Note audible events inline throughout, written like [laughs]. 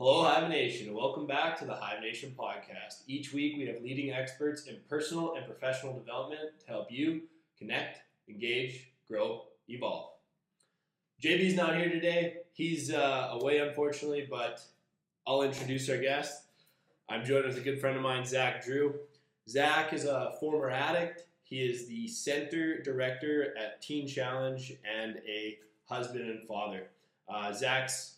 Hello, Hive Nation, welcome back to the Hive Nation podcast. Each week, we have leading experts in personal and professional development to help you connect, engage, grow, evolve. JB's not here today. He's uh, away, unfortunately, but I'll introduce our guest. I'm joined with a good friend of mine, Zach Drew. Zach is a former addict. He is the center director at Teen Challenge and a husband and father. Uh, Zach's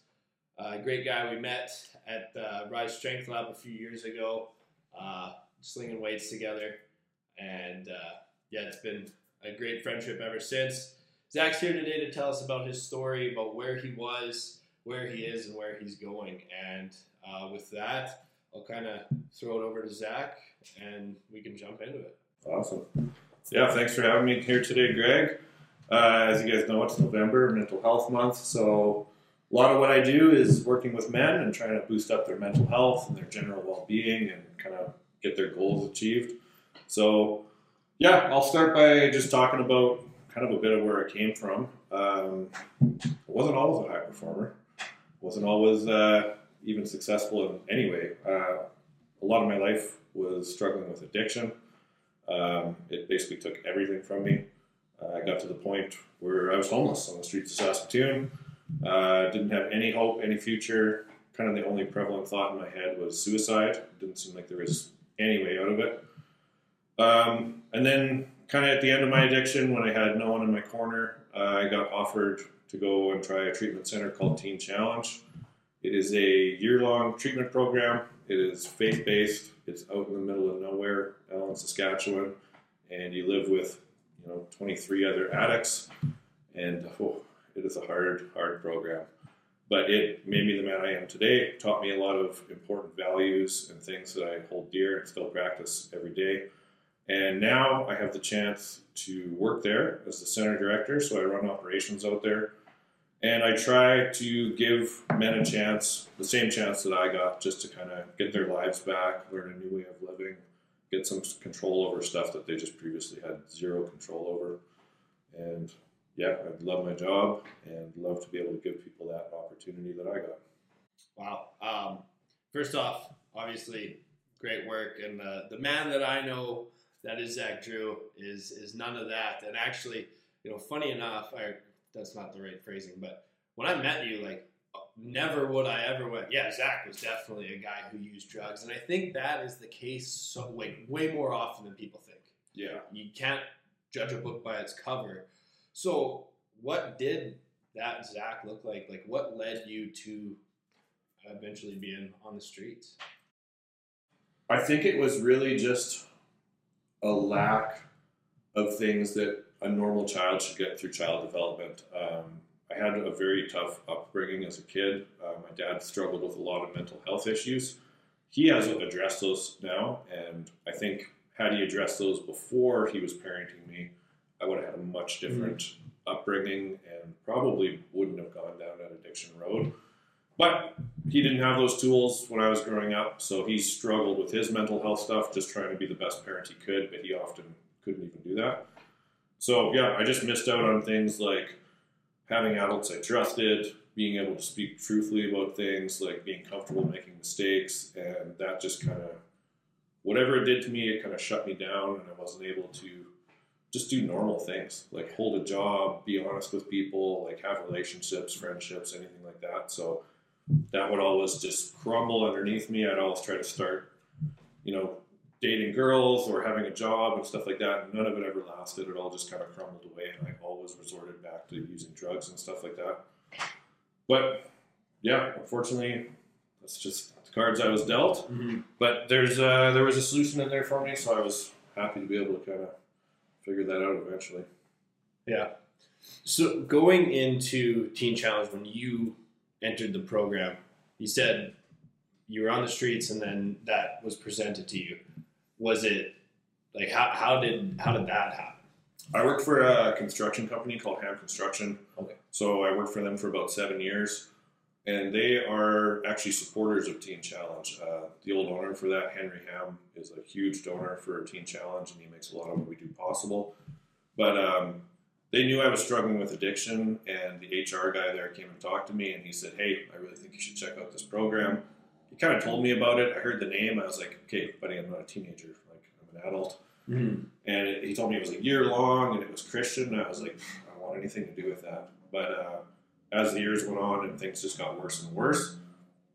a great guy. We met at the Rise Strength Lab a few years ago, uh, slinging weights together. And uh, yeah, it's been a great friendship ever since. Zach's here today to tell us about his story, about where he was, where he is, and where he's going. And uh, with that, I'll kind of throw it over to Zach and we can jump into it. Awesome. Yeah, thanks for having me here today, Greg. Uh, as you guys know, it's November, Mental Health Month, so a lot of what I do is working with men and trying to boost up their mental health and their general well-being and kind of get their goals achieved. So, yeah, I'll start by just talking about kind of a bit of where I came from. Um, I wasn't always a high performer. wasn't always uh, even successful in any way. Uh, a lot of my life was struggling with addiction. Um, it basically took everything from me. Uh, I got to the point where I was homeless on the streets of Saskatoon. Uh, didn't have any hope, any future. Kind of the only prevalent thought in my head was suicide. Didn't seem like there was any way out of it. Um, and then, kind of at the end of my addiction, when I had no one in my corner, uh, I got offered to go and try a treatment center called Teen Challenge. It is a year long treatment program. It is faith based. It's out in the middle of nowhere, Allan, Saskatchewan, and you live with you know 23 other addicts. And oh, it is a hard, hard program. But it made me the man I am today, taught me a lot of important values and things that I hold dear and still practice every day. And now I have the chance to work there as the center director, so I run operations out there. And I try to give men a chance, the same chance that I got, just to kind of get their lives back, learn a new way of living, get some control over stuff that they just previously had zero control over. And yeah, I love my job and love to be able to give people that opportunity that I got. Wow. Um, first off, obviously, great work. And uh, the man that I know that is Zach Drew is is none of that. And actually, you know, funny enough, I, that's not the right phrasing, but when I met you, like, never would I ever went, yeah, Zach was definitely a guy who used drugs. And I think that is the case so like way more often than people think. Yeah. You can't judge a book by its cover. So, what did that Zach look like? Like, what led you to eventually being on the streets? I think it was really just a lack of things that a normal child should get through child development. Um, I had a very tough upbringing as a kid. Uh, my dad struggled with a lot of mental health issues. He hasn't addressed those now, and I think had he addressed those before he was parenting me, I would have had a much different mm-hmm. upbringing and probably wouldn't have gone down that addiction road. But he didn't have those tools when I was growing up, so he struggled with his mental health stuff, just trying to be the best parent he could, but he often couldn't even do that. So, yeah, I just missed out on things like having adults I trusted, being able to speak truthfully about things, like being comfortable making mistakes, and that just kind of, whatever it did to me, it kind of shut me down, and I wasn't able to just do normal things like hold a job, be honest with people, like have relationships, friendships, anything like that. So that would always just crumble underneath me. I'd always try to start, you know, dating girls or having a job and stuff like that. None of it ever lasted. It all just kind of crumbled away. And I always resorted back to using drugs and stuff like that. But yeah, unfortunately, that's just the cards I was dealt. Mm-hmm. But there's uh, there was a solution in there for me, so I was happy to be able to kind of figure that out eventually. Yeah. So going into Teen Challenge, when you entered the program, you said you were on the streets, and then that was presented to you. Was it like how, how did how did that happen? I worked for a construction company called Ham Construction. Okay. So I worked for them for about seven years, and they are actually supporters of Teen Challenge. Uh, the old owner for that, Henry Ham, is a huge donor for Teen Challenge, and he makes a lot of what we do possible. But um, they knew I was struggling with addiction, and the HR guy there came and talked to me, and he said, "Hey, I really think you should check out this program." He kind of told me about it. I heard the name. I was like, "Okay, buddy, I'm not a teenager. Like, I'm an adult." Mm-hmm. And it, he told me it was a year long, and it was Christian. I was like, "I don't want anything to do with that." But uh, as the years went on, and things just got worse and worse,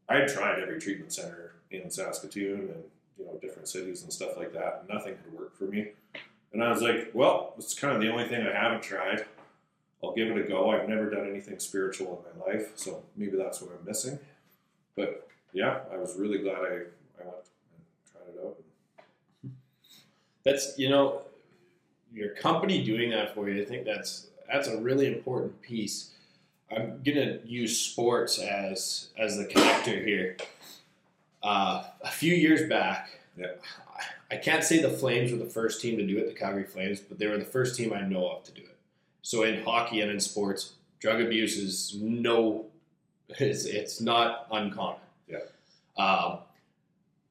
I had tried every treatment center in Saskatoon and you know different cities and stuff like that. And nothing had worked for me. And I was like, well, it's kind of the only thing I haven't tried. I'll give it a go. I've never done anything spiritual in my life, so maybe that's what I'm missing. But yeah, I was really glad I, I went and tried it out. That's you know, your company doing that for you. I think that's that's a really important piece. I'm gonna use sports as as the connector here. Uh, a few years back, Yeah. I can't say the Flames were the first team to do it, the Calgary Flames, but they were the first team I know of to do it. So in hockey and in sports, drug abuse is no, it's, it's not uncommon. Yeah. Um,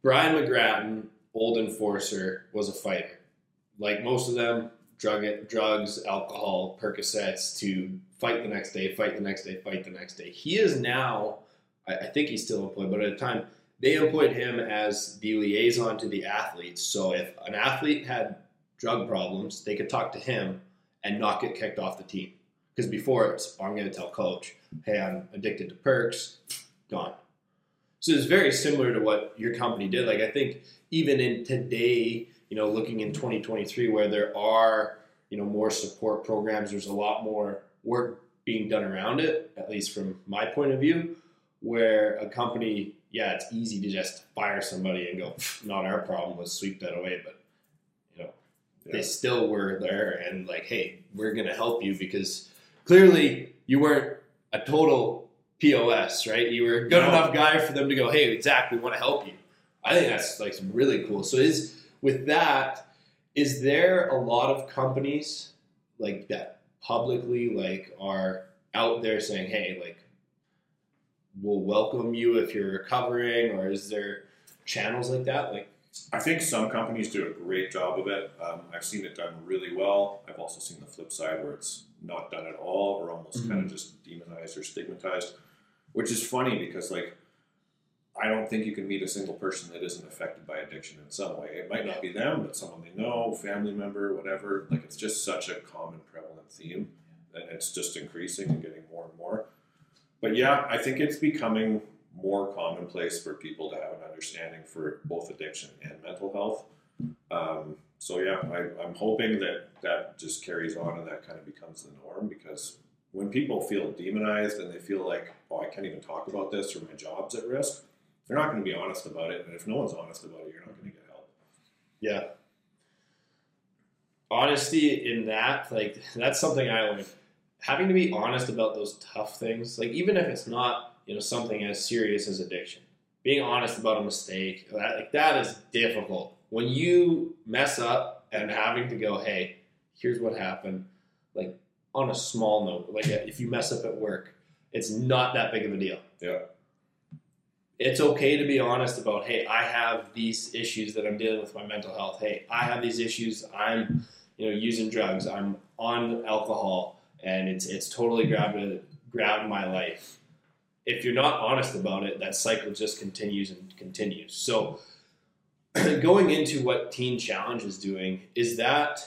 Brian McGrattan, old enforcer, was a fighter. Like most of them, drug drugs, alcohol, Percocets to fight the next day, fight the next day, fight the next day. He is now, I, I think he's still employed, but at the time they employed him as the liaison to the athletes. So if an athlete had drug problems, they could talk to him and not get kicked off the team. Because before it's, oh, I'm going to tell coach, hey, I'm addicted to perks, gone. So it's very similar to what your company did. Like I think even in today, you know, looking in 2023, where there are you know more support programs, there's a lot more work being done around it. At least from my point of view, where a company yeah, it's easy to just fire somebody and go, not our problem, let's sweep that away. But, you know, Yeah. they still were there and like, hey, we're going to help you because clearly you weren't a total POS, right? You were a good No. enough guy for them to go, hey, Zach, we want to help you. I think that's like really cool. So is with that, is there a lot of companies like that publicly like are out there saying, hey, like we'll welcome you if you're recovering, or is there channels like that? Like, I think some companies do a great job of it. Um, I've seen it done really well. I've also seen the flip side where it's not done at all or almost kind of just demonized or stigmatized, which is funny because, like, I don't think you can meet a single person that isn't affected by addiction in some way. It might not be them, but someone they know, family member, whatever. Like, it's just such a common, prevalent theme, and it's just increasing and getting more and more. But yeah, I think it's becoming more commonplace for people to have an understanding for both addiction and mental health. Um, so yeah, I, I'm hoping that that just carries on and that kind of becomes the norm because when people feel demonized and they feel like, oh, I can't even talk about this or my job's at risk, they're not going to be honest about it. And if no one's honest about it, you're not going to get help. yeah, honesty in that, like, that's something I learned. Having to be honest about those tough things, like, even if it's not, you know, something as serious as addiction, being honest about a mistake, that, like, that is difficult. When you mess up and having to go, hey, here's what happened, like, on a small note, like, if you mess up at work, it's not that big of a deal. Yeah. It's okay to be honest about hey i have these issues that i'm dealing with my mental health. Hey i have these issues. I'm you know using drugs. I'm on alcohol and it's it's totally grabbed grabbed my life. If you're not honest about it that cycle just continues and continues. So [clears throat] going into what teen challenge is doing is that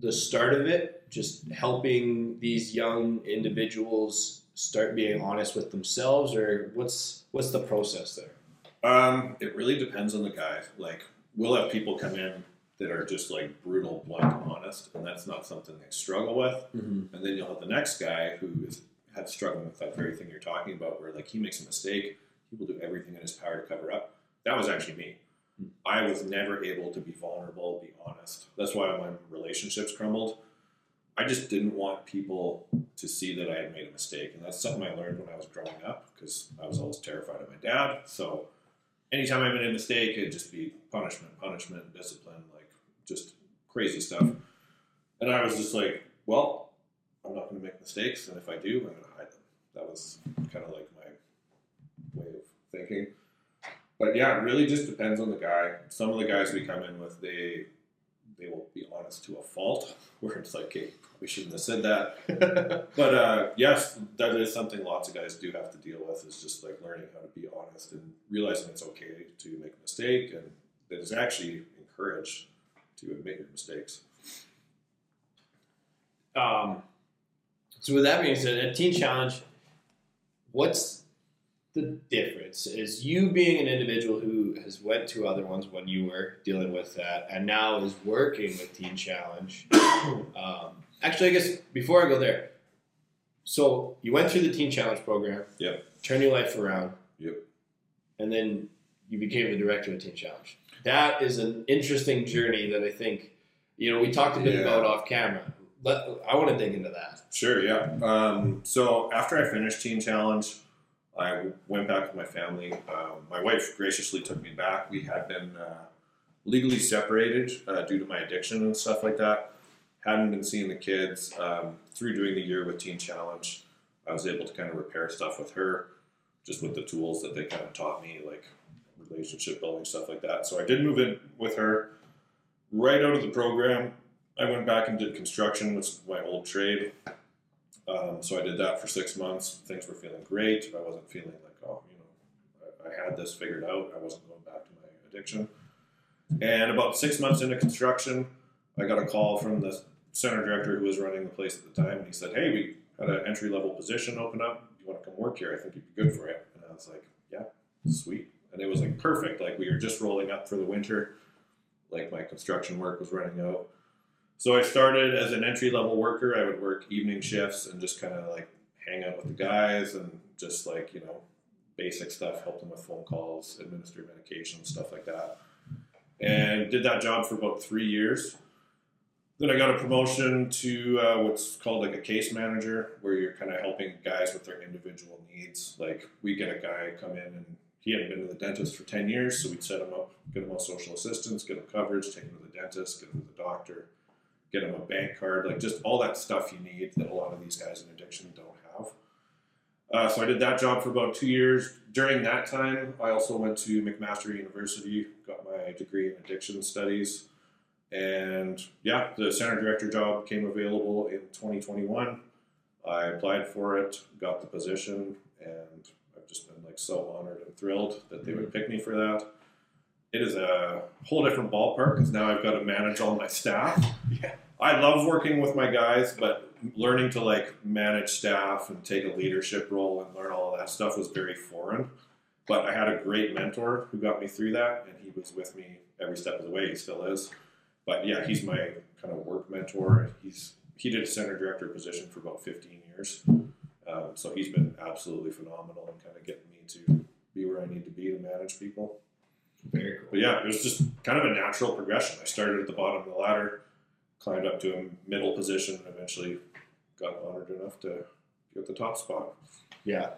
the start of it? Just helping these young individuals start being honest with themselves or what's what's the process there Um, it really depends on the guy. Like, we'll have people come in that are just like brutal, blunt, honest, and that's not something they struggle with. mm-hmm. And then you'll have the next guy who is had struggling with that very thing you're talking about, where like he makes a mistake, he will do everything in his power to cover up. That was actually me. I was never able to be vulnerable, be honest. That's why my relationships crumbled. I just didn't want people to see that I had made a mistake, and that's something I learned when I was growing up because I was always terrified of my dad. So anytime I made a mistake, it'd just be punishment, punishment, discipline, like just crazy stuff. And I was just like, well, I'm not going to make mistakes, and if I do, I'm going to hide them. That was kind of like my way of thinking. But yeah, it really just depends on the guy. Some of the guys we come in with, they they will be honest to a fault, [laughs] where it's like, hey, we shouldn't have said that. [laughs] but uh, yes, that is something lots of guys do have to deal with. Is just like learning how to be honest and realizing it's okay to make a mistake, and that is actually encouraged to admit your mistakes. Um, so with that being said, at Teen Challenge, what's the difference? Is you being an individual who has went to other ones when you were dealing with that, and now is working with Teen Challenge. [coughs] um, actually, I guess before I go there, so you went through the Teen Challenge program. Yep. Turned your life around. Yep. And then you became the director of Teen Challenge. That is an interesting journey that I think, you know, we talked a bit Yeah. about off camera. Let, I want to dig into that. Sure, yeah. Um, so after I finished Teen Challenge, I went back with my family. Um, my wife graciously took me back. We had been uh, legally separated uh, due to my addiction and stuff like that. Hadn't been seeing the kids. Um, through doing the year with Teen Challenge, I was able to kind of repair stuff with her, just with the tools that they kind of taught me, like relationship building stuff like that. So I did move in with her. Right out of the program, I went back and did construction, which is my old trade. Um, so I did that for six months. Things were feeling great. I wasn't feeling like, oh, you know, I, I had this figured out. I wasn't going back to my addiction. And about six months into construction, I got a call from the center director who was running the place at the time, and he said, "Hey, we had an entry level position open up. You want to come work here? I think you'd be good for it." And I was like, "Yeah, sweet." And it was like perfect. Like we were just rolling up for the winter. Like my construction work was running out. So I started as an entry level worker. I would work evening shifts and just kind of like hang out with the guys and just like, you know, basic stuff, help them with phone calls, administer medication, stuff like that. And did that job for about three years. Then I got a promotion to uh, what's called like a case manager, where you're kind of helping guys with their individual needs. Like we get a guy come in and he hadn't been to the dentist for 10 years, so we'd set him up, get him on social assistance, get him coverage, take him to the dentist, get him to the doctor, get them a bank card, like just all that stuff you need that a lot of these guys in addiction don't have. Uh, so I did that job for about two years. During that time, I also went to McMaster University, got my degree in addiction studies, and yeah, the center director job came available in 2021. I applied for it, got the position, and I've just been like so honored and thrilled that they would pick me for that. It is a whole different ballpark because now I've got to manage all my staff. [laughs] Yeah. I love working with my guys, but learning to like manage staff and take a leadership role and learn all of that stuff was very foreign. But I had a great mentor who got me through that, and he was with me every step of the way. He still is. But yeah, he's my kind of work mentor. He's he did a center director position for about 15 years, um, so he's been absolutely phenomenal in kind of getting me to be where I need to be to manage people. Very cool. But yeah, it was just kind of a natural progression. I started at the bottom of the ladder, climbed up to a middle position, and eventually got honored enough to get the top spot. Yeah.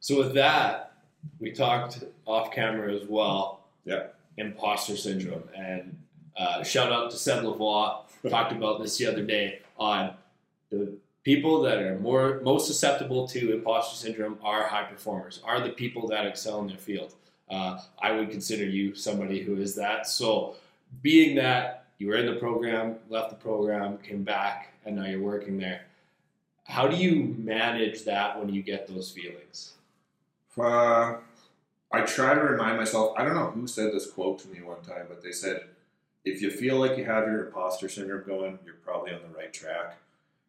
So with that, we talked off camera as well. Yeah. Imposter syndrome, and uh, shout out to Seb Lavoie. [laughs] talked about this the other day on the people that are more most susceptible to imposter syndrome are high performers, are the people that excel in their field. Uh, I would consider you somebody who is that. So, being that you were in the program, left the program, came back, and now you're working there, how do you manage that when you get those feelings? Uh, I try to remind myself. I don't know who said this quote to me one time, but they said, "If you feel like you have your imposter syndrome going, you're probably on the right track."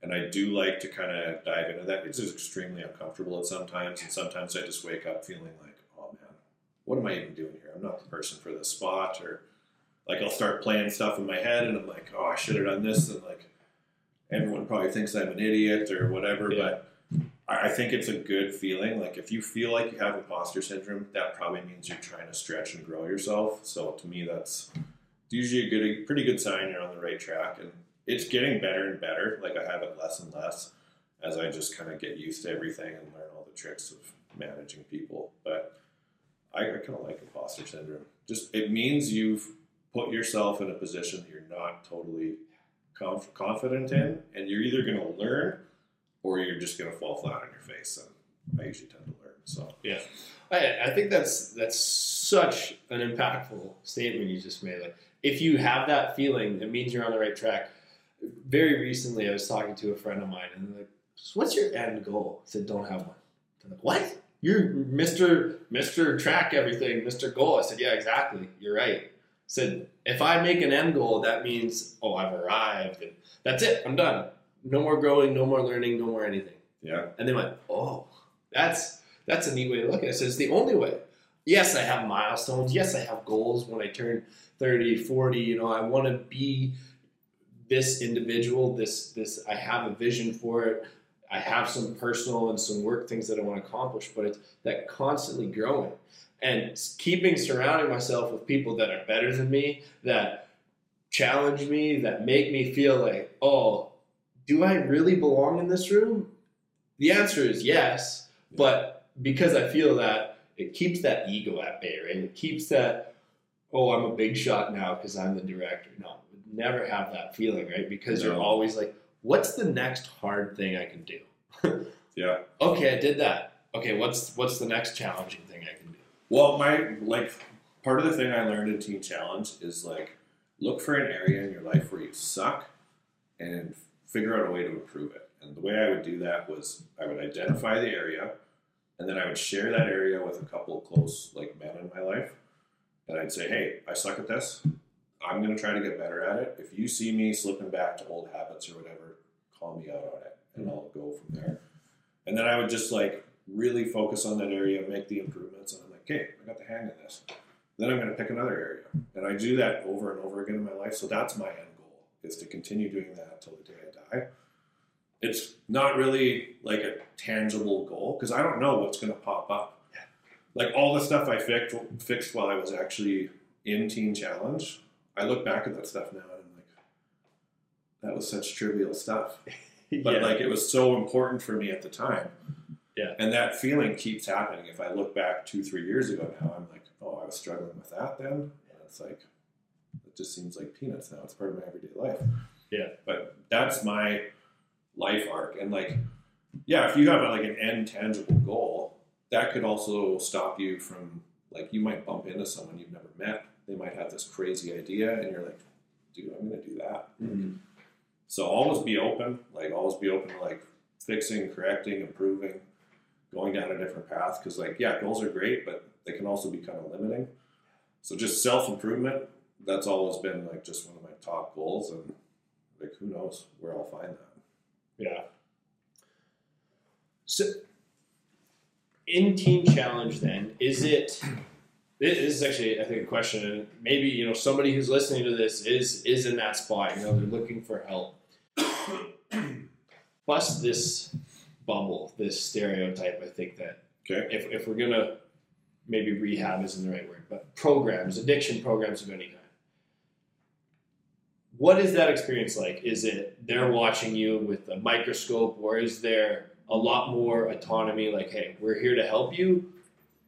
And I do like to kind of dive into that. Because it's extremely uncomfortable at sometimes, and sometimes I just wake up feeling like, "Oh man, what am I even doing here? I'm not the person for this spot." Or like I'll start playing stuff in my head, and I'm like, "Oh, I should have done this," and like everyone probably thinks I'm an idiot or whatever. Yeah. But I think it's a good feeling. Like if you feel like you have imposter syndrome, that probably means you're trying to stretch and grow yourself. So to me, that's usually a good, a pretty good sign you're on the right track. And it's getting better and better. Like I have it less and less as I just kind of get used to everything and learn all the tricks of managing people. But I, I kind of like imposter syndrome. Just it means you've put yourself in a position that you're not totally conf- confident in, and you're either going to learn or you're just going to fall flat on your face. And I usually tend to learn. So yeah, I, I think that's that's such an impactful statement you just made. Like if you have that feeling, it means you're on the right track. Very recently, I was talking to a friend of mine, and like, so "What's your end goal?" I said, "Don't have one." They're like, "What? You're Mister Mister Track everything, Mister Goal." I said, "Yeah, exactly. You're right." I said, "If I make an end goal, that means oh, I've arrived, and that's it. I'm done. No more growing, no more learning, no more anything." Yeah. And they went, "Oh, that's that's a neat way to look at it." So it's the only way. Yes, I have milestones. Yes, I have goals when I turn 30, 40. You know, I want to be this individual. This this I have a vision for it. I have some personal and some work things that I want to accomplish, but it's that constantly growing and keeping surrounding myself with people that are better than me, that challenge me, that make me feel like, oh, do I really belong in this room? The answer is yes, but because I feel that, it keeps that ego at bay, right? It keeps that, oh, I'm a big shot now because I'm the director. No, never have that feeling, right? Because you're always like, what's the next hard thing I can do? [laughs] Yeah. okay, I did that. Okay, what's what's the next challenging thing I can do? Well, my like part of the thing I learned in Teen Challenge is like look for an area in your life where you suck and figure out a way to improve it. And the way I would do that was I would identify the area and then I would share that area with a couple of close like men in my life. And I'd say, "Hey, I suck at this. I'm going to try to get better at it. If you see me slipping back to old habits or whatever, call me out on it and mm-hmm. I'll go from there." And then I would just like really focus on that area, make the improvements, and I'm like, okay, I got the hang of this. Then I'm going to pick another area, and I do that over and over again in my life. So that's my end goal: is to continue doing that till the day I die. It's not really like a tangible goal because I don't know what's going to pop up. Like all the stuff I fixed, fixed while I was actually in Teen Challenge, I look back at that stuff now and I'm like, that was such trivial stuff [laughs] but Yeah. like it was so important for me at the time. Yeah. And that feeling keeps happening. If I look back two, three years ago now, I'm like, oh, I was struggling with that then. And it's like, it just seems like peanuts now. It's part of my everyday life. Yeah. But that's my life arc. And like, yeah, if you have like an end tangible goal, that could also stop you from like you might bump into someone you've never met. They might have this crazy idea, and you're like, dude, I'm gonna do that. Mhm. So always be open, like always be open to like fixing, correcting, improving, going down a different path. Because like yeah, goals are great, but they can also be kind of limiting. So just self improvement, that's always been like just one of my top goals, and like who knows where I'll find that. Yeah. So, in Teen Challenge, then, is it? This is actually, I think, a question. and Maybe you know somebody who's listening to this is is in that spot. You know, they're looking for help. [coughs] Bust this bubble, this stereotype. I think that Okay. if if we're gonna maybe rehab isn't the right word, but programs, addiction programs of any kind. What is that experience like? Is it they're watching you with a microscope, or is there a lot more autonomy? Like, hey, we're here to help you.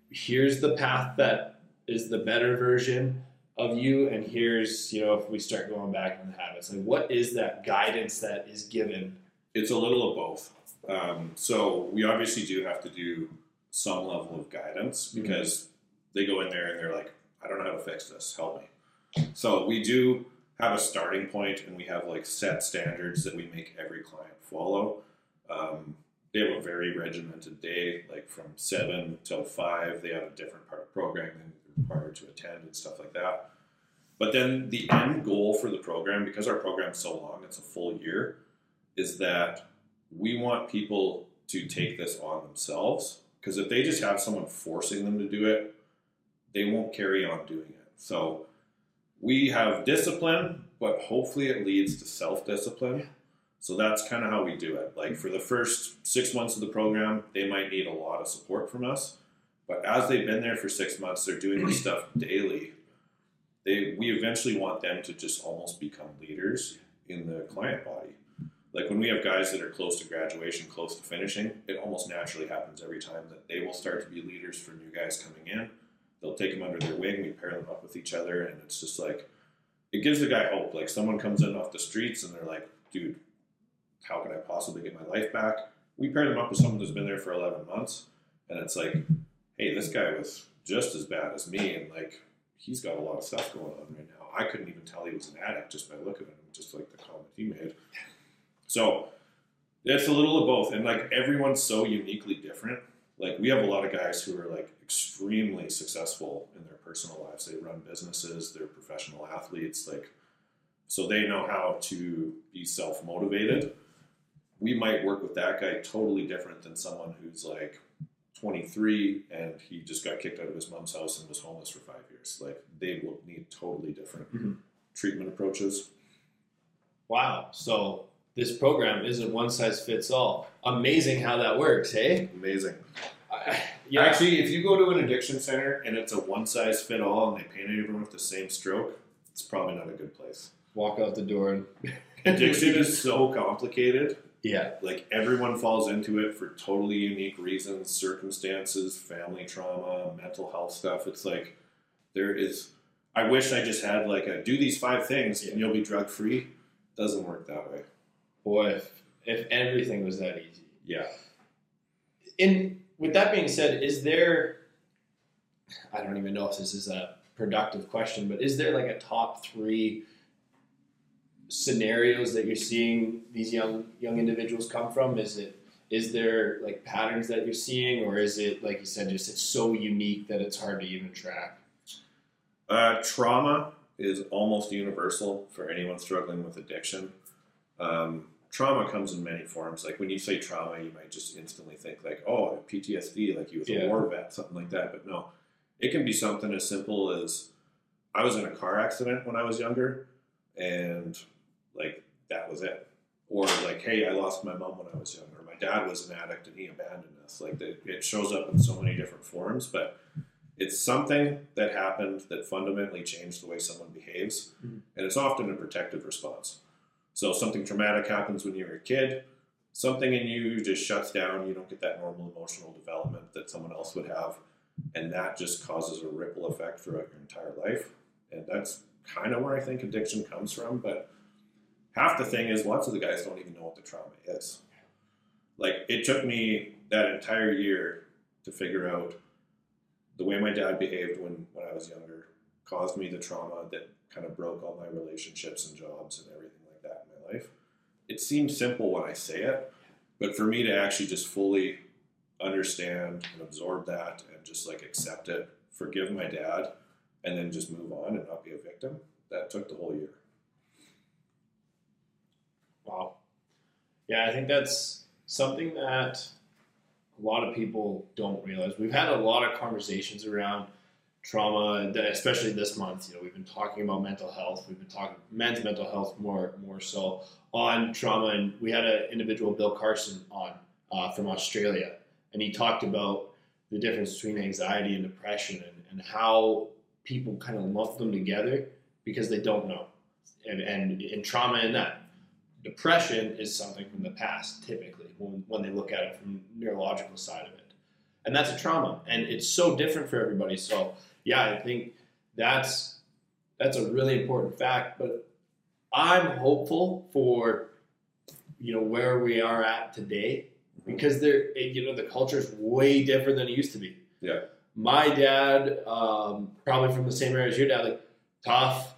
Here's the path that is the better version of you, and here's you know if we start going back in the habits, like what is that guidance that is given? It's a little of both. Um, so we obviously do have to do some level of guidance because they go in there and they're like, I don't know how to fix this. Help me. So we do have a starting point and we have like set standards that we make every client follow. Um, they have a very regimented day, like from seven till five. They have a different part of programming required to attend and stuff like that. But then the end goal for the program, because our program's so long, it's a full year, is that we want people to take this on themselves. Because if they just have someone forcing them to do it, they won't carry on doing it. So we have discipline, but hopefully it leads to self discipline. So that's kind of how we do it. Like for the first six months of the program, they might need a lot of support from us. But as they've been there for six months, they're doing this [clears throat] stuff daily. They we eventually want them to just almost become leaders in the client body. Like when we have guys that are close to graduation, close to finishing, it almost naturally happens every time that they will start to be leaders for new guys coming in. They'll take them under their wing, we pair them up with each other, and it's just like it gives the guy hope. Like someone comes in off the streets and they're like, dude, how can I possibly get my life back? We pair them up with someone who's been there for 11 months, and it's like, hey, this guy was just as bad as me, and like he's got a lot of stuff going on right now. I couldn't even tell he was an addict just by looking at him, just like the comment he made. So it's a little of both, and like everyone's so uniquely different. Like we have a lot of guys who are like extremely successful in their personal lives. They run businesses, they're professional athletes, like so they know how to be self motivated. We might work with that guy totally different than someone who's like 23 and he just got kicked out of his mom's house and was homeless for five years. Like they will need totally different Mhm. treatment approaches. Wow. So this program isn't one size fits all. Amazing how that works, hey? Amazing. I- Yeah. Actually, if you go to an addiction center and it's a one size fit all and they paint everyone with the same stroke, it's probably not a good place. walk out the door and Addiction is so complicated. Yeah. Like everyone falls into it for totally unique reasons, circumstances, family trauma, mental health stuff. It's like there is. I wish I just had like a do these five things and you'll be drug free. Doesn't work that way. Boy, if, if everything was that easy. Yeah. In with that being said, is there I don't even know if this is a productive question, but is there like a top three scenarios that you're seeing these young young individuals come from? Is it is there like patterns that you're seeing, or is it like you said, just it's so unique that it's hard to even track? Uh, trauma is almost universal for anyone struggling with addiction. Um, trauma comes in many forms. Like when you say trauma, you might just instantly think like, oh, PTSD, like you was Yeah. a war vet, something like that. But no, it can be something as simple as I was in a car accident when I was younger, and like that was it. Or like, hey, I lost my mom when I was younger. My dad was an addict and he abandoned us. Like it it shows up in so many different forms, but it's something that happened that fundamentally changed the way someone behaves, Mhm. and it's often a protective response. So something traumatic happens when you're a kid, something in you just shuts down. You don't get that normal emotional development that someone else would have, and that just causes a ripple effect throughout your entire life. And that's kind of where I think addiction comes from. But half the thing is, lots of the guys don't even know what the trauma is. Like it took me that entire year to figure out the way my dad behaved when, when I was younger caused me the trauma that kind of broke all my relationships and jobs and everything like that in my life. It seems simple when I say it, but for me to actually just fully understand and absorb that and just like accept it, forgive my dad, and then just move on and not be a victim, that took the whole year. Wow. Yeah, I think that's something that a lot of people don't realize. We've had a lot of conversations around trauma, especially this month. You know, we've been talking about mental health. We've been talking men's mental health more more so on trauma, and we had an individual, Bill Carson, on uh, from Australia, and he talked about the difference between anxiety and depression, and, and how people kind of lump them together because they don't know, and and, and trauma in that depression is something from the past typically when, when they look at it from the neurological side of it and that's a trauma and it's so different for everybody so yeah i think that's that's a really important fact but i'm hopeful for you know where we are at today because there you know the culture is way different than it used to be Yeah. my dad um, probably from the same area as your dad like tough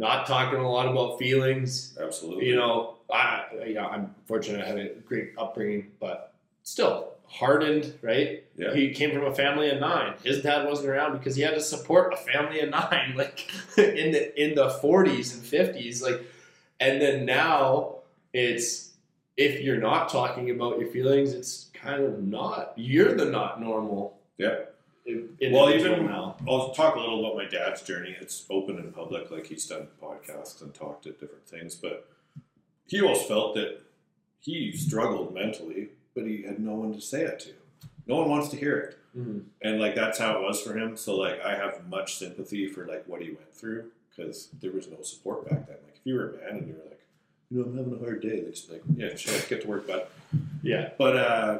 not talking a lot about feelings Absolutely. you know, I, you know, I'm fortunate I had a great upbringing, but still hardened, right? Yeah. He came from a family of nine. His dad wasn't around because he had to support a family of nine, [laughs] like in the in the 40s and 50s, like, and then now it's if you're not talking about your feelings, it's kind of not. You're the not normal. Yeah. Well, even- now. I'll talk a little about my dad's journey. It's open and public, like he's done podcasts and talked at different things, but he always felt that he struggled mentally, but he had no one to say it to. No one wants to hear it. Mhm. And like that's how it was for him. So like I have much sympathy for like what he went through because there was no support back then. Like if you were a man and you were like, you know, I'm having a hard day, they'd just like, yeah, sure, get to work, bud. Yeah. But uh,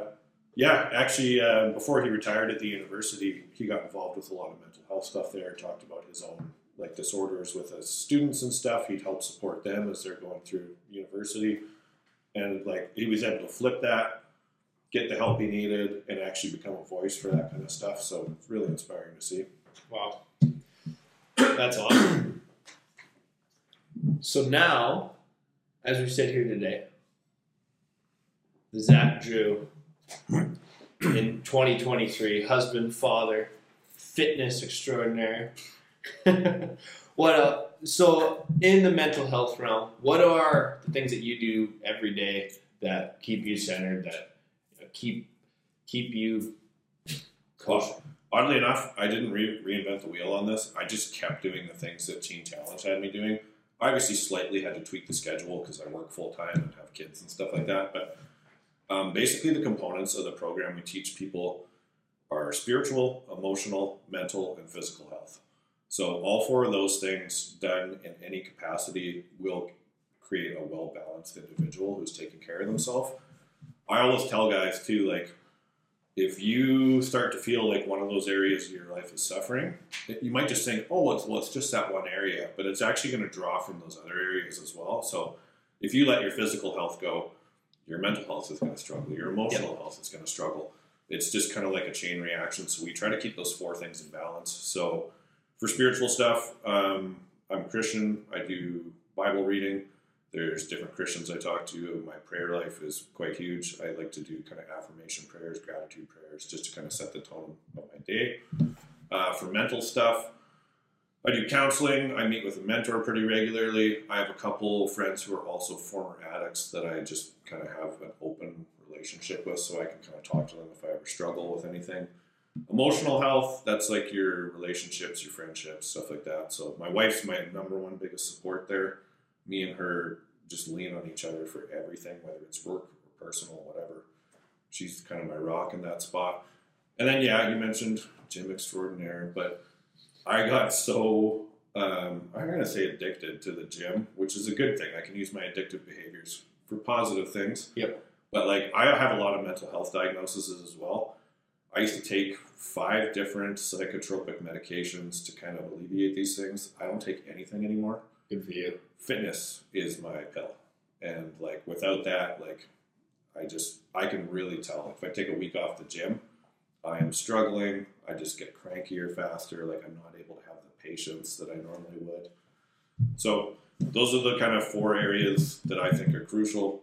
yeah, actually, uh, before he retired at the university, he got involved with a lot of mental health stuff there. Talked about his own like disorders with his students and stuff. He'd help support them as they're going through university, and like he was able to flip that, get the help he needed, and actually become a voice for that kind of stuff. So it's really inspiring to see. Wow. That's awesome. So now, as we sit here today, Zach Drew in 2023, husband, father, fitness extraordinaire. [laughs] what uh, so in the mental health realm, what are the things that you do every day that keep you centered, that keep keep you oddly enough, I didn't re- reinvent the wheel on this. I just kept doing the things that Teen Challenge had me doing. I obviously slightly had to tweak the schedule because I work full time and have kids and stuff like that. But um, basically, the components of the program we teach people are spiritual, emotional, mental, and physical health. So, all four of those things done in any capacity will create a well balanced individual who's taking care of themselves. I always tell guys too, like, if you start to feel like one of those areas of your life is suffering, you might just think, oh, it's, well, it's just that one area, but it's actually going to draw from those other areas as well. So, if you let your physical health go, your mental health is going to struggle, your emotional health is going to struggle. It's just kind of like a chain reaction. So, we try to keep those four things in balance. So, for spiritual stuff, um, I'm Christian, I do Bible reading. There's different Christians I talk to. My prayer life is quite huge. I like to do kind of affirmation prayers, gratitude prayers, just to kind of set the tone of my day. Uh, for mental stuff, I do counseling. I meet with a mentor pretty regularly. I have a couple friends who are also former addicts that I just kind of have an open relationship with, so I can kind of talk to them if I ever struggle with anything. Emotional health, that's like your relationships, your friendships, stuff like that. So my wife's my number one biggest support there me and her just lean on each other for everything, whether it's work or personal, whatever. She's kind of my rock in that spot. And then, yeah, you mentioned gym extraordinaire, but I got so, um, I'm to say addicted to the gym, which is a good thing. I can use my addictive behaviors for positive things. Yep. But like, I have a lot of mental health diagnoses as well. I used to take five different psychotropic medications to kind of alleviate these things. I don't take anything anymore. Good for you. Fitness is my pill, and like without that, like I just I can really tell if I take a week off the gym, I am struggling. I just get crankier faster. Like I'm not able to have the patience that I normally would. So those are the kind of four areas that I think are crucial.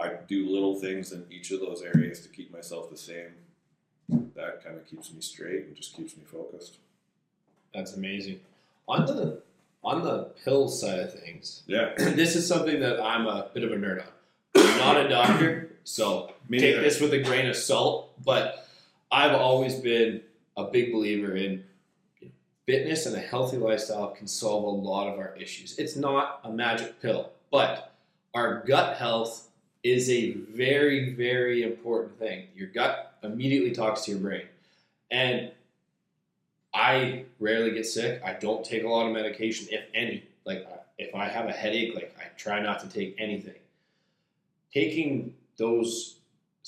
I do little things in each of those areas to keep myself the same. That kind of keeps me straight and just keeps me focused. That's amazing. On the on the pill side of things, [clears throat] Yeah. this is something that I'm a bit of a nerd on. I'm not a doctor, so [clears throat] Me take neither. this with a grain of salt. But I've always been a big believer in fitness and a healthy lifestyle can solve a lot of our issues. It's not a magic pill, but our gut health is a very, very important thing. Your gut immediately talks to your brain. And I rarely get sick. I don't take a lot of medication, if any. Like, if I have a headache, like, I try not to take anything. Taking those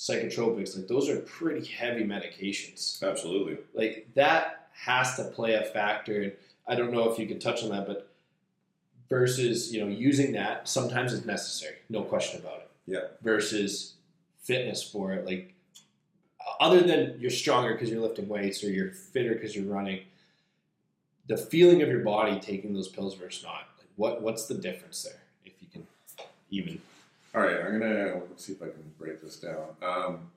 psychotropics, like, those are pretty heavy medications Absolutely. like that has to play a factor and i don't know if you could touch on that but versus you know using that sometimes it's necessary no question about it Yeah. versus fitness for it like other than you're stronger because you're lifting weights or you're fitter because you're running the feeling of your body taking those pills versus not like what what's the difference there if you can even All right, I'm gonna see if I can break this down. Um,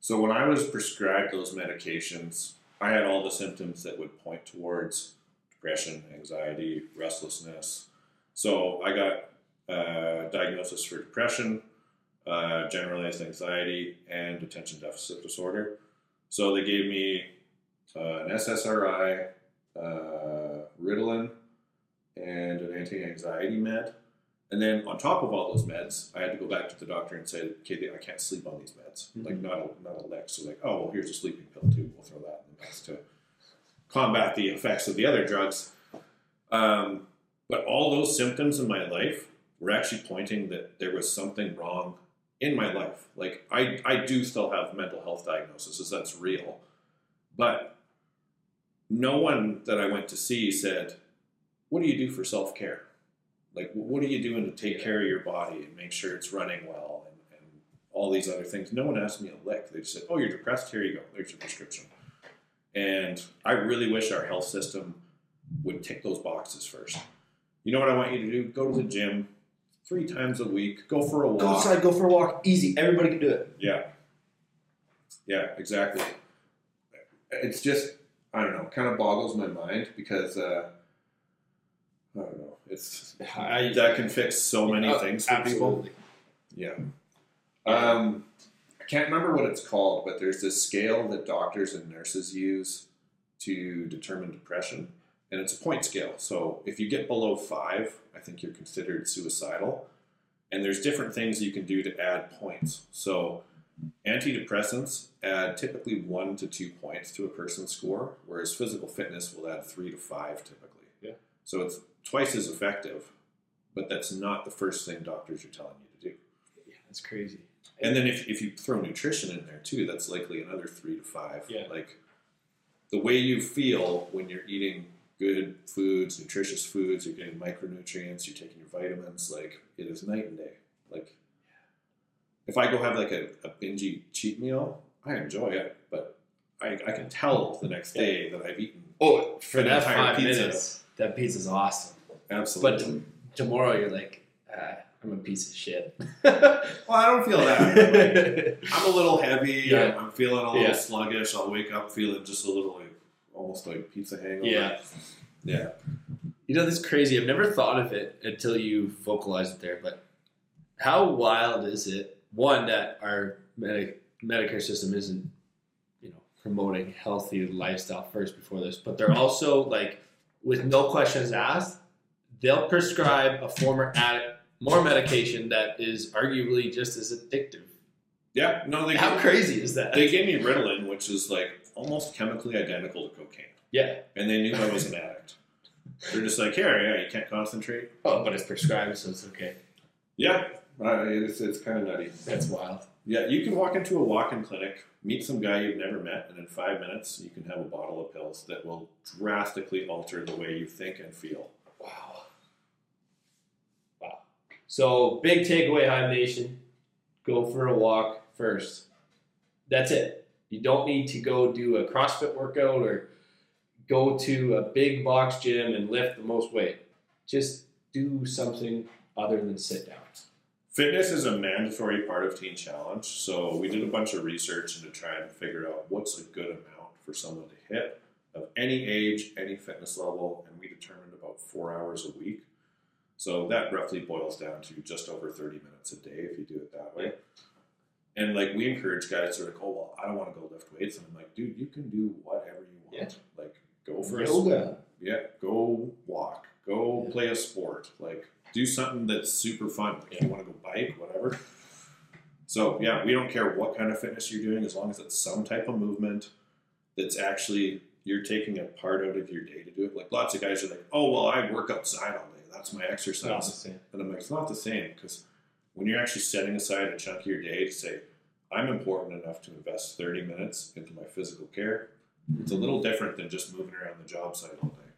so when I was prescribed those medications, I had all the symptoms that would point towards depression, anxiety, restlessness. So I got uh, diagnosis for depression, uh, generalized anxiety, and attention deficit disorder. So they gave me uh, an SSRI, uh, Ritalin, and an anti-anxiety med. And then on top of all those meds, I had to go back to the doctor and say, "Okay, I can't sleep on these meds. Mhm. Like not a not a lick. So like, oh, well, here's a sleeping pill too. We'll throw that in the mix to combat the effects of the other drugs." Um, but all those symptoms in my life were actually pointing that there was something wrong in my life. Like I I do still have mental health diagnoses, that's real, but no one that I went to see said, "What do you do for self care?" Like what are you doing to take care of your body and make sure it's running well and, and all these other things no one asked me a lick they just said oh you're depressed here you go there's your prescription and i really wish our health system would tick those boxes first. You know what I want you to do? Go to the gym three times a week. Go for a walk. Go outside, go for a walk. Easy. Everybody can do it. Yeah. Yeah, exactly. It's just I don't know, kind of boggles my mind because uh, I don't know. It's I, that can fix so many Oh, things for people. absolutely. Yeah. Um, I can't remember what it's called, but there's this scale that doctors and nurses use to determine depression, and it's a point scale. So if you get below five, I think you're considered suicidal. And there's different things you can do to add points. So antidepressants add typically one to two points to a person's score, whereas physical fitness will add three to five typically. Yeah. So it's twice as effective, but that's not the first thing doctors are telling you to do. Yeah, that's crazy. And then if, if you throw nutrition in there too, that's likely another three to five. Yeah. Like the way you feel when you're eating good foods, nutritious foods, you're getting micronutrients, you're taking your vitamins, like it is night and day. Like if I go have like a, a bingy cheat meal, I enjoy it, but I, I can tell the next day that I've eaten Oh, for An that entire five pizza. minutes, that pizza's awesome. But absolutely. t- tomorrow you're like, ah, I'm a piece of shit. [laughs] well, I don't feel that. but, like, [laughs] I'm a little heavy. Yeah. I'm, I'm feeling a little Yeah. sluggish. I'll wake up feeling just a little like almost like pizza hangover. yeah. Yeah. You know, this is crazy. I've never thought of it until you vocalized it there, but how wild is it, one, that our Medi- Medicare system isn't, you know, promoting healthy lifestyle first before this, but they're also, like, with no questions asked, they'll prescribe a former addict more medication that is arguably just as addictive. Yeah. No, they How crazy is that? they gave me Ritalin, which is like almost chemically identical to cocaine, yeah. and they knew I was an addict. They're just like, here, yeah, you can't concentrate. Oh, but it's prescribed, so it's okay. Yeah. Uh, it's it's kind of nutty. That's wild. Yeah, you can walk into a walk-in clinic, meet some guy you've never met, and in five minutes you can have a bottle of pills that will drastically alter the way you think and feel. Wow. Wow. So, big takeaway, Hive Nation go for a walk first. That's it. You don't need to go do a CrossFit workout or go to a big box gym and lift the most weight. Just do something other than sit down. Fitness is a mandatory part of Teen Challenge, so we did a bunch of research into trying to figure out what's a good amount for someone to hit of any age, any fitness level, and we determined about four hours a week. So that roughly boils down to just over 30 minutes a day if you do it that way. And like we encourage guys to like, oh well, I don't want to go lift weights, and I'm like, dude, you can do whatever you want. Yeah. Like go for a Yoga. yeah, go walk, go Yeah. play a sport, like do something that's super fun. Like you want to go bike, whatever. So yeah, we don't care what kind of fitness you're doing, as long as it's some type of movement that's actually you're taking a part out of your day to do it. Like lots of guys are like, oh well, I work outside all day. That's my exercise. And I'm like, it's not the same because when you're actually setting aside a chunk of your day to say, I'm important enough to invest 30 minutes into my physical care, it's a little different than just moving around the job site all day.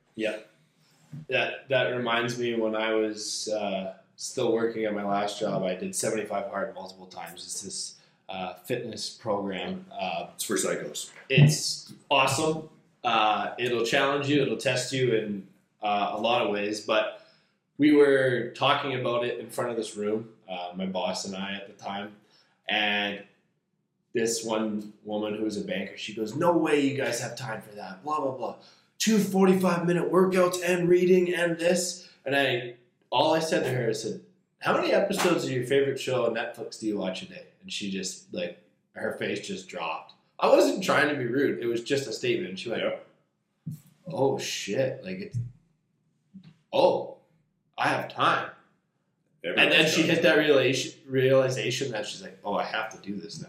That that reminds me when I was uh, still working at my last job, I did 75 hard multiple times. It's this uh, fitness program. Uh, It's for psychos. it's awesome. Uh, it'll challenge you. It'll test you in uh, a lot of ways. But we were talking about it in front of this room, uh, my boss and I at the time, and this one woman who was a banker, she goes, "No way, you guys have time for that." Blah blah blah. Two 45 minute workouts and reading and this. And I, all I said to her, I said, "How many episodes of your favorite show on Netflix do you watch a day?" And she just like her face just dropped. I wasn't trying to be rude. It was just a statement. And she went. "Oh shit! Like it's oh, I have time." And then she hit that realization realization that she's like, "Oh, I have to do this now."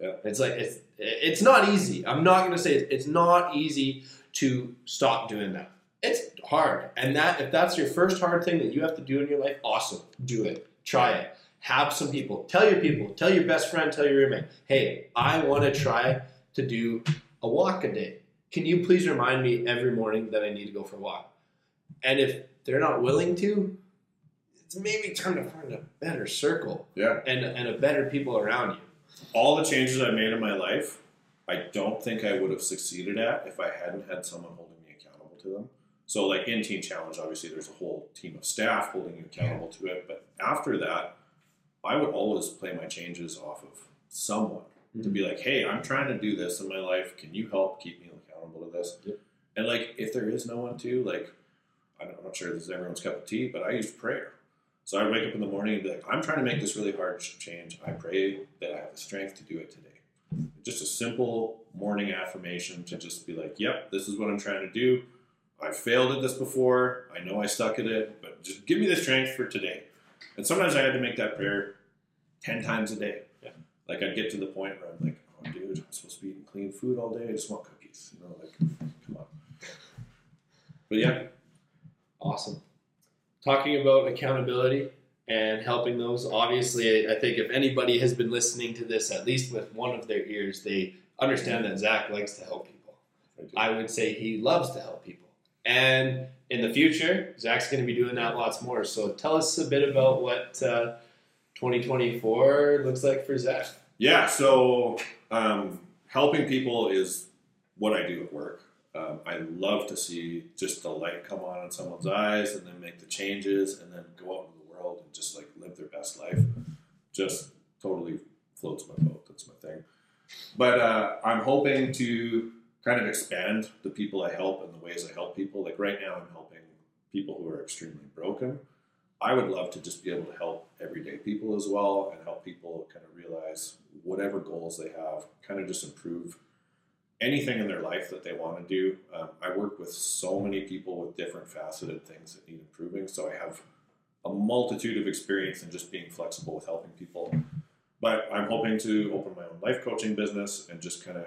Yeah. It's like it's it's not easy. I'm not going to say it's, it's not easy to stop doing that. It's hard, and that if that's your first hard thing that you have to do in your life, awesome, do it. Try it. Have some people. Tell your people. Tell your best friend. Tell your roommate. Hey, I want to try to do a walk a day. Can you please remind me every morning that I need to go for a walk? And if they're not willing to, it's maybe time to find a better circle Yeah. and and a better people around you. All the changes I made in my life, I don't think I would have succeeded at if I hadn't had someone holding me accountable to them. So, like in Teen Challenge, obviously there's a whole team of staff holding you accountable to it. But after that, I would always play my changes off of someone to mm-hmm. be like, hey, I'm trying to do this in my life. Can you help keep me accountable to this? Yep. And like, if there is no one to, like, I don't- I'm not sure this is everyone's cup of tea, but I use prayer. So I wake up in the morning and be like, I'm trying to make this really hard change. I pray that I have the strength to do it today. Just a simple morning affirmation to just be like, yep, this is what I'm trying to do. I failed at this before. I know I suck at it, but just give me the strength for today. And sometimes I had to make that prayer 10 times a day. Yeah. Like I'd get to the point where I'm like, oh, dude, I'm supposed to be eating clean food all day. I just want cookies. You know, like, come on. But yeah, Awesome. Talking about accountability and helping those, obviously, I think if anybody has been listening to this, at least with one of their ears, they understand that Zach likes to help people. I would say he loves to help people. And in the future, Zach's going to be doing that lots more. So tell us a bit about what uh, 2024 looks like for Zach. Yeah, so um, helping people is what I do at work. Um, I love to see just the light come on in someone's eyes and then make the changes and then go out the world and just like live their best life. Just totally floats my boat. That's my thing. But uh, I'm hoping to kind of expand the people I help and the ways I help people. Like right now, I'm helping people who are extremely broken. I would love to just be able to help everyday people as well and help people kind of realize whatever goals they have, kind of just improve anything in their life that they want to do. Um, I work with so many people with different faceted things that need improving, so I have a multitude of experience in just being flexible with helping people. But I'm hoping to open my own life coaching business and just kind of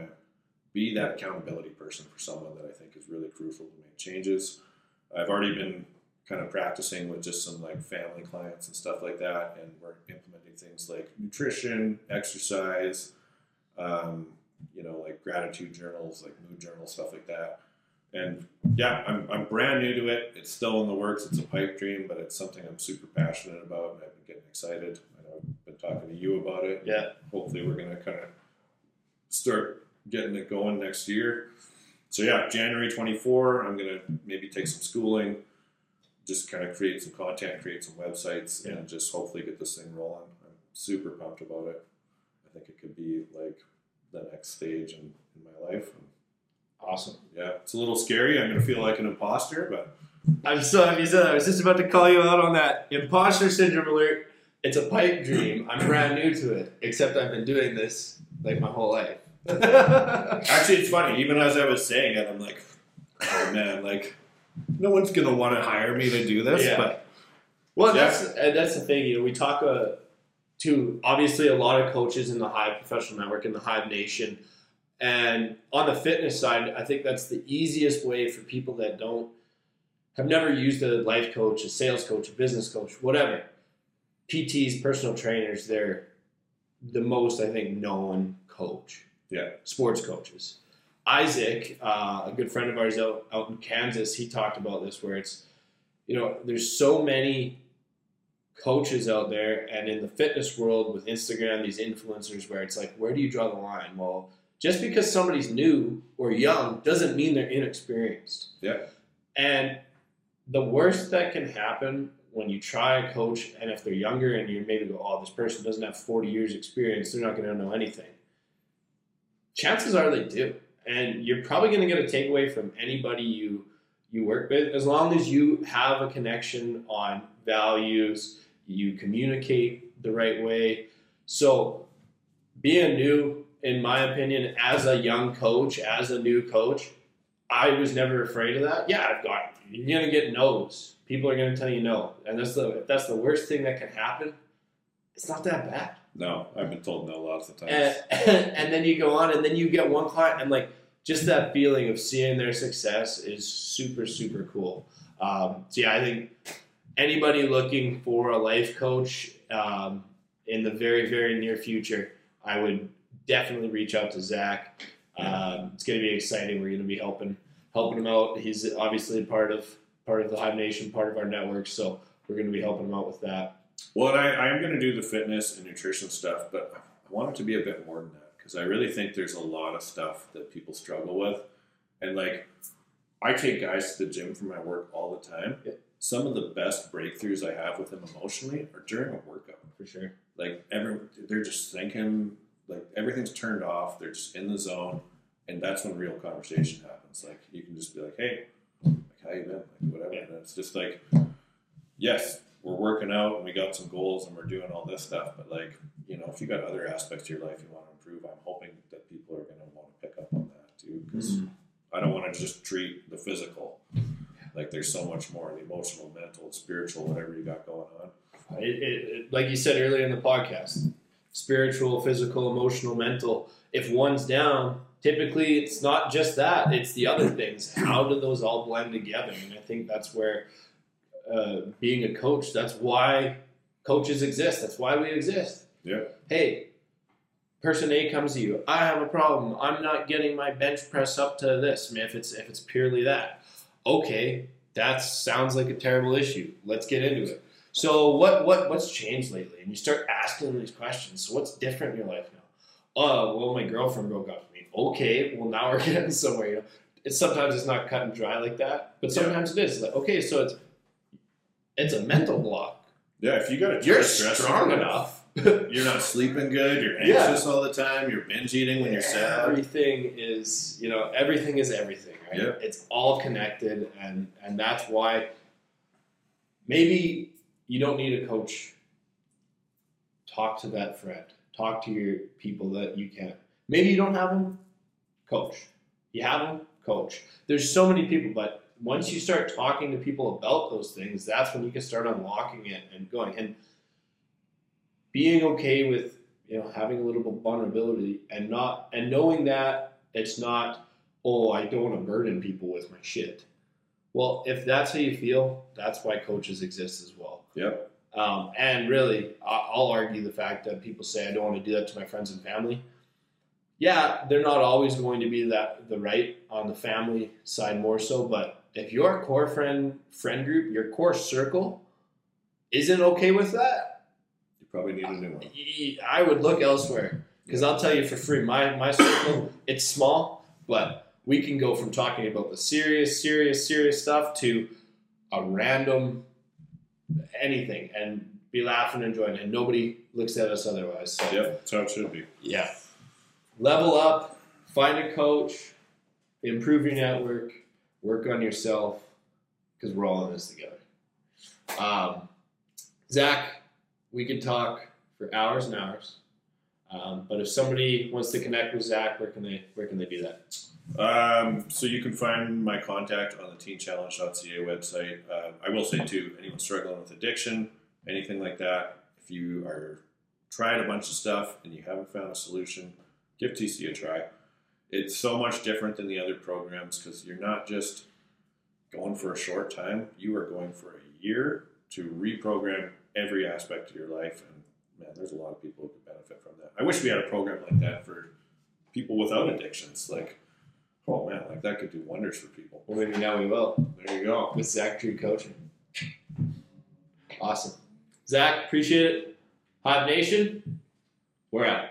be that accountability person for someone that I think is really crucial to make changes. I've already been kind of practicing with just some like family clients and stuff like that, and we're implementing things like nutrition, exercise, um, you know, like gratitude journals, like mood journals, stuff like that. And yeah, I'm, I'm brand new to it. It's still in the works. It's a pipe dream, but it's something I'm super passionate about, and I've been getting excited. I know I've been talking to you about it. Yeah. Hopefully, we're gonna kind of start getting it going next year. So yeah, January 24, I'm gonna maybe take some schooling, just kind of create some content, create some websites, and just hopefully get this thing rolling. I'm super pumped about it. I think it could be like the next stage in, in my life. Awesome. yeah, it's a little scary. I'm gonna feel like an imposter, but I'm so happy you said that. I was just about to call you out on that. Imposter syndrome alert. It's a pipe dream. I'm brand new to it, except I've been doing this like my whole life. [laughs] actually, it's funny. Even as I was saying it, I'm like, oh man, like no one's gonna want to hire me to do this. Yeah. But Well, Yeah. that's and that's the thing. You know, we talk uh, to obviously a lot of coaches in the Hive Professional Network in the Hive Nation, and on the fitness side, I think that's the easiest way for people that don't have never used a life coach, a sales coach, a business coach, whatever. PTs, personal trainers, they're the most I think known coach. Yeah. sports coaches. Isaac, uh, a good friend of ours out, out in Kansas, he talked about this where it's, you know, there's so many coaches out there and in the fitness world with Instagram, these influencers where it's like, where do you draw the line? Well, just because somebody's new or young doesn't mean they're inexperienced. Yeah. And the worst that can happen when you try a coach and if they're younger and you maybe go, oh, this person doesn't have 40 years experience, they're not going to know anything. Chances are they do. And you're probably going to get a takeaway from anybody you you work with as long as you have a connection on values, you communicate the right way. So being new, in my opinion, as a young coach, as a new coach, I was never afraid of that. Yeah, I've got you're gonna get no's. People are gonna tell you no, and that's the if that's the worst thing that can happen. It's not that bad. no, I've been told no lots of times. And, [laughs] and then you go on, and then you get one client, and like just that feeling of seeing their success is super super cool. Um, so yeah, I think anybody looking for a life coach um, in the very very near future, I would definitely reach out to Zach. Um, it's going to be exciting. We're going to be helping helping him out. He's obviously part of part of the Hive Nation, part of our network, so we're going to be helping him out with that. Well, and I, I am going to do the fitness and nutrition stuff, but I want it to be a bit more than that because I really think there's a lot of stuff that people struggle with. And like, I take guys to the gym for my work all the time. Yeah. Some of the best breakthroughs I have with them emotionally are during a workout. For sure. Like every, they're just thinking, like everything's turned off. They're just in the zone, and that's when real conversation happens. Like you can just be like, "Hey, like how you been?" Like whatever. Yeah. And it's just like, yes, we're working out and we got some goals and we're doing all this stuff, but like you know, if you got other aspects of your life you want to improve, I'm hoping that people are going to want to pick up on that too because mm-hmm. I don't want to just treat the physical. Like there's so much more the emotional, mental, spiritual, whatever you got going on. It, it, it, like you said earlier in the podcast, spiritual, physical, emotional, mental. If one's down, typically it's not just that; it's the other things. How do those all blend together? And I think that's where uh, being a coach. That's why coaches exist. That's why we exist. Yeah. Hey, person A comes to you. I have a problem. I'm not getting my bench press up to this. I mean, if it's if it's purely that, okay, that sounds like a terrible issue. Let's get into it. So what what what's changed lately? And you start asking these questions. So what's different in your life now? Oh, well, my girlfriend broke up with me. Okay, well now we're [laughs] getting somewhere. You know, it's sometimes it's not cut and dry like that, but Yeah. sometimes it is. Like okay, so it's it's a mental block. Yeah, if you got a You're strong enough. [laughs] You're not sleeping good. You're Yeah. anxious all the time. You're binge eating when you're sad. Everything is, you know, everything is everything, right? Yeah. It's all connected, and and that's why maybe you don't need a coach. Talk to that friend. Talk to your people that you can. Maybe you don't have them. Coach. You have them. Coach. There's so many people, but once you start talking to people about those things, that's when you can start unlocking it and going and being okay with you know having a little bit of vulnerability and not and knowing that it's not oh i don't want to burden people with my shit well if that's how you feel that's why coaches exist as well Yep. um, and really I- i'll argue the fact that people say i don't want to do that to my friends and family yeah they're not always going to be that the right on the family side more so but if your core friend friend group your core circle isn't okay with that You probably need a new one. I would look elsewhere because I'll tell you for free. My my circle it's small, but we can go from talking about the serious, serious, serious stuff to a random anything and be laughing and enjoying, and nobody looks at us otherwise. So Yep, that's how it should be. yeah, level up, find a coach, improve your network, work on yourself, because we're all in this together. Um, Zach, we could talk for hours and hours, um, but if somebody wants to connect with Zach, where can they where can they do that? Um, so you can find my contact on the teenchallenge.ca website. Uh, I will say too, anyone struggling with addiction, anything like that, if you are tried a bunch of stuff and you haven't found a solution, give TC a try. It's so much different than the other programs because you're not just going for a short time; you are going for a year to reprogram every aspect of your life. And man, there's a lot of people who could benefit from that. I wish we had a program like that for people without addictions. Like, oh man, like that could do wonders for people. Well, maybe now we will There you go. with Zach Drew Coaching. Awesome, Zach. Appreciate it. Hive Nation, we're out.